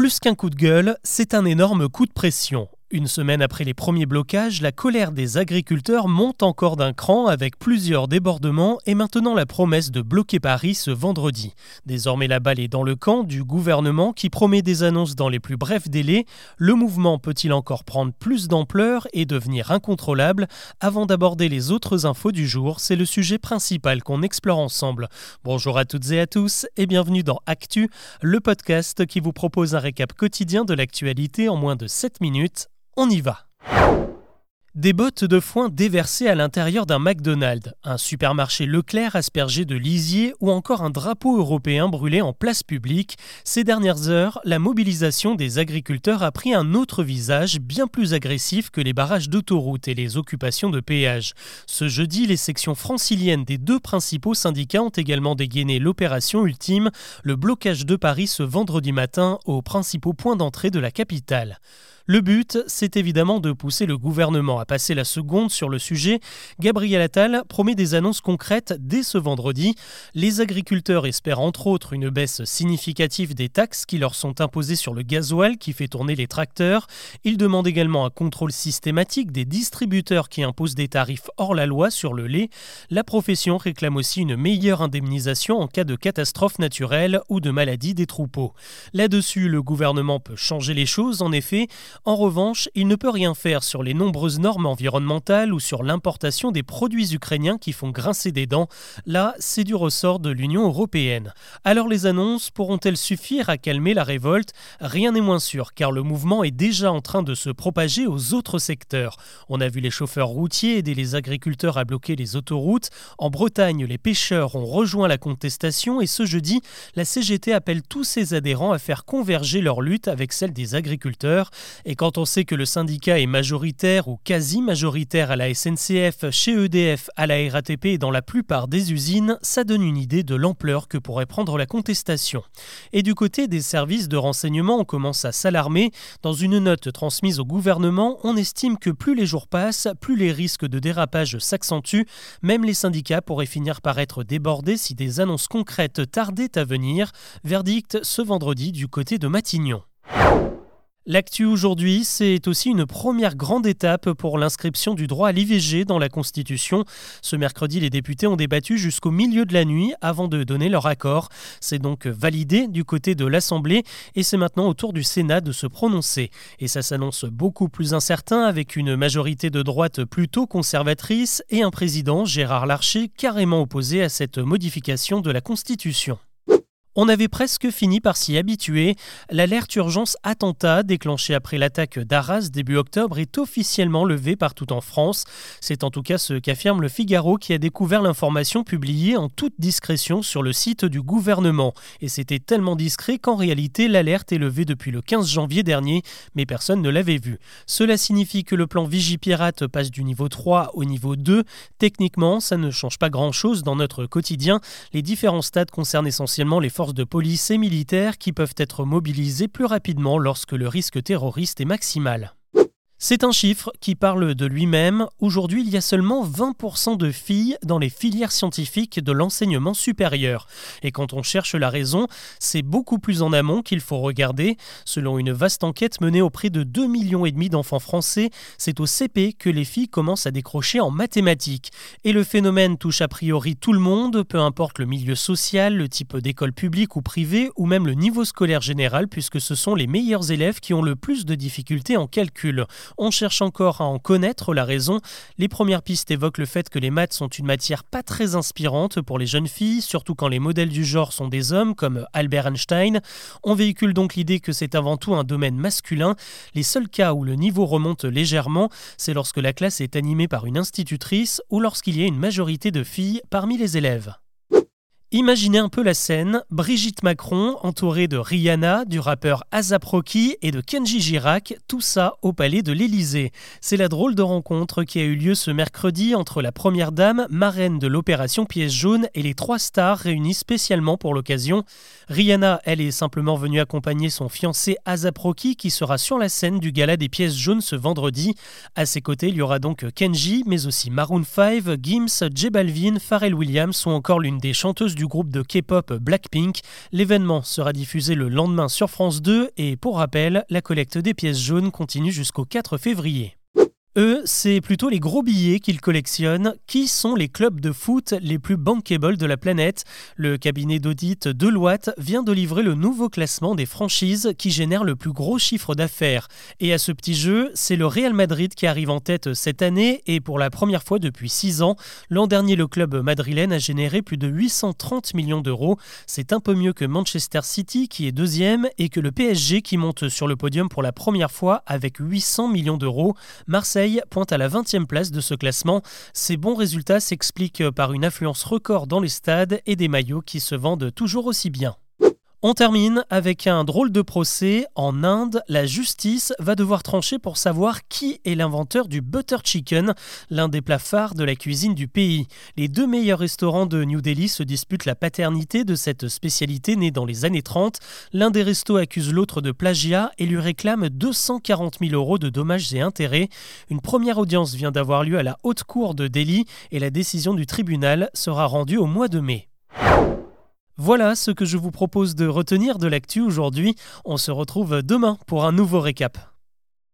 Plus qu'un coup de gueule, c'est un énorme coup de pression. Une semaine après les premiers blocages, la colère des agriculteurs monte encore d'un cran avec plusieurs débordements et maintenant la promesse de bloquer Paris ce vendredi. Désormais la balle est dans le camp du gouvernement qui promet des annonces dans les plus brefs délais. Le mouvement peut-il encore prendre plus d'ampleur et devenir incontrôlable? Avant d'aborder les autres infos du jour, c'est le sujet principal qu'on explore ensemble. Bonjour à toutes et à tous et bienvenue dans Actu, le podcast qui vous propose un récap quotidien de l'actualité en moins de 7 minutes on y va. Des bottes de foin déversées à l'intérieur d'un McDonald's, un supermarché Leclerc aspergé de lisier ou encore un drapeau européen brûlé en place publique, ces dernières heures, la mobilisation des agriculteurs a pris un autre visage bien plus agressif que les barrages d'autoroute et les occupations de péage. Ce jeudi, les sections franciliennes des deux principaux syndicats ont également dégainé l'opération ultime, le blocage de Paris ce vendredi matin aux principaux points d'entrée de la capitale. Le but, c'est évidemment de pousser le gouvernement à passer la seconde sur le sujet. Gabriel Attal promet des annonces concrètes dès ce vendredi. Les agriculteurs espèrent entre autres une baisse significative des taxes qui leur sont imposées sur le gasoil qui fait tourner les tracteurs. Ils demandent également un contrôle systématique des distributeurs qui imposent des tarifs hors la loi sur le lait. La profession réclame aussi une meilleure indemnisation en cas de catastrophe naturelle ou de maladie des troupeaux. Là-dessus, le gouvernement peut changer les choses en effet. En revanche, il ne peut rien faire sur les nombreuses normes environnementales ou sur l'importation des produits ukrainiens qui font grincer des dents. Là, c'est du ressort de l'Union européenne. Alors les annonces pourront-elles suffire à calmer la révolte? Rien n'est moins sûr, car le mouvement est déjà en train de se propager aux autres secteurs. On a vu les chauffeurs routiers aider les agriculteurs à bloquer les autoroutes. En Bretagne, les pêcheurs ont rejoint la contestation et ce jeudi, la CGT appelle tous ses adhérents à faire converger leur lutte avec celle des agriculteurs. Quand on sait que le syndicat est majoritaire ou quasi majoritaire à la SNCF, chez EDF, à la RATP et dans la plupart des usines, ça donne une idée de l'ampleur que pourrait prendre la contestation. Et du côté des services de renseignement, on commence à s'alarmer. Dans une note transmise au gouvernement, on estime que plus les jours passent, plus les risques de dérapage s'accentuent. Même les syndicats pourraient finir par être débordés si des annonces concrètes tardaient à venir. Verdict ce vendredi du côté de Matignon. L'actu aujourd'hui, c'est aussi une première grande étape pour l'inscription du droit à l'IVG dans la Constitution. Ce mercredi, les députés ont débattu jusqu'au milieu de la nuit avant de donner leur accord. C'est donc validé du côté de l'Assemblée et c'est maintenant au tour du Sénat de se prononcer. Et ça s'annonce beaucoup plus incertain avec une majorité de droite plutôt conservatrice et un président, Gérard Larcher, carrément opposé à cette modification de la Constitution. On avait presque fini par s'y habituer. L'alerte urgence attentat déclenchée après l'attaque d'Arras début octobre est officiellement levée partout en France. C'est en tout cas ce qu'affirme le Figaro qui a découvert l'information publiée en toute discrétion sur le site du gouvernement. Et c'était tellement discret qu'en réalité l'alerte est levée depuis le 15 janvier dernier, mais personne ne l'avait vue. Cela signifie que le plan Vigipirate passe du niveau 3 au niveau 2. Techniquement, ça ne change pas grand-chose dans notre quotidien. Les différents stades concernent essentiellement les forces de police et militaires qui peuvent être mobilisés plus rapidement lorsque le risque terroriste est maximal. C'est un chiffre qui parle de lui-même. Aujourd'hui, il y a seulement 20% de filles dans les filières scientifiques de l'enseignement supérieur. Et quand on cherche la raison, c'est beaucoup plus en amont qu'il faut regarder. Selon une vaste enquête menée auprès de 2,5 millions d'enfants français, c'est au CP que les filles commencent à décrocher en mathématiques. Et le phénomène touche a priori tout le monde, peu importe le milieu social, le type d'école publique ou privée, ou même le niveau scolaire général, puisque ce sont les meilleurs élèves qui ont le plus de difficultés en calcul. On cherche encore à en connaître la raison. Les premières pistes évoquent le fait que les maths sont une matière pas très inspirante pour les jeunes filles, surtout quand les modèles du genre sont des hommes comme Albert Einstein. On véhicule donc l'idée que c'est avant tout un domaine masculin. Les seuls cas où le niveau remonte légèrement, c'est lorsque la classe est animée par une institutrice ou lorsqu'il y a une majorité de filles parmi les élèves. Imaginez un peu la scène, Brigitte Macron entourée de Rihanna, du rappeur Azap Rocky et de Kenji Girac, tout ça au palais de l'Élysée. C'est la drôle de rencontre qui a eu lieu ce mercredi entre la première dame, marraine de l'opération Pièce jaune, et les trois stars réunies spécialement pour l'occasion. Rihanna, elle est simplement venue accompagner son fiancé Azap Rocky qui sera sur la scène du gala des pièces jaunes ce vendredi. À ses côtés, il y aura donc Kenji, mais aussi Maroon 5, Gims, J Balvin, Pharrell Williams ou encore l'une des chanteuses du groupe de K-pop Blackpink. L'événement sera diffusé le lendemain sur France 2 et pour rappel, la collecte des pièces jaunes continue jusqu'au 4 février. Eux, c'est plutôt les gros billets qu'ils collectionnent. Qui sont les clubs de foot les plus bankable de la planète? Le cabinet d'audit Deloitte vient de livrer le nouveau classement des franchises qui génèrent le plus gros chiffre d'affaires. Et à ce petit jeu, c'est le Real Madrid qui arrive en tête cette année et pour la première fois depuis 6 ans. L'an dernier, le club madrilène a généré plus de 830 millions d'euros. C'est un peu mieux que Manchester City qui est deuxième et que le PSG qui monte sur le podium pour la première fois avec 800 millions d'euros. Pointe à la 20e place de ce classement. Ces bons résultats s'expliquent par une affluence record dans les stades et des maillots qui se vendent toujours aussi bien. On termine avec un drôle de procès. En Inde, la justice va devoir trancher pour savoir qui est l'inventeur du butter chicken, l'un des plats phares de la cuisine du pays. Les deux meilleurs restaurants de New Delhi se disputent la paternité de cette spécialité née dans les années 30. L'un des restos accuse l'autre de plagiat et lui réclame 240 000 euros de dommages et intérêts. Une première audience vient d'avoir lieu à la haute cour de Delhi et la décision du tribunal sera rendue au mois de mai. Voilà ce que je vous propose de retenir de l'actu aujourd'hui. On se retrouve demain pour un nouveau récap.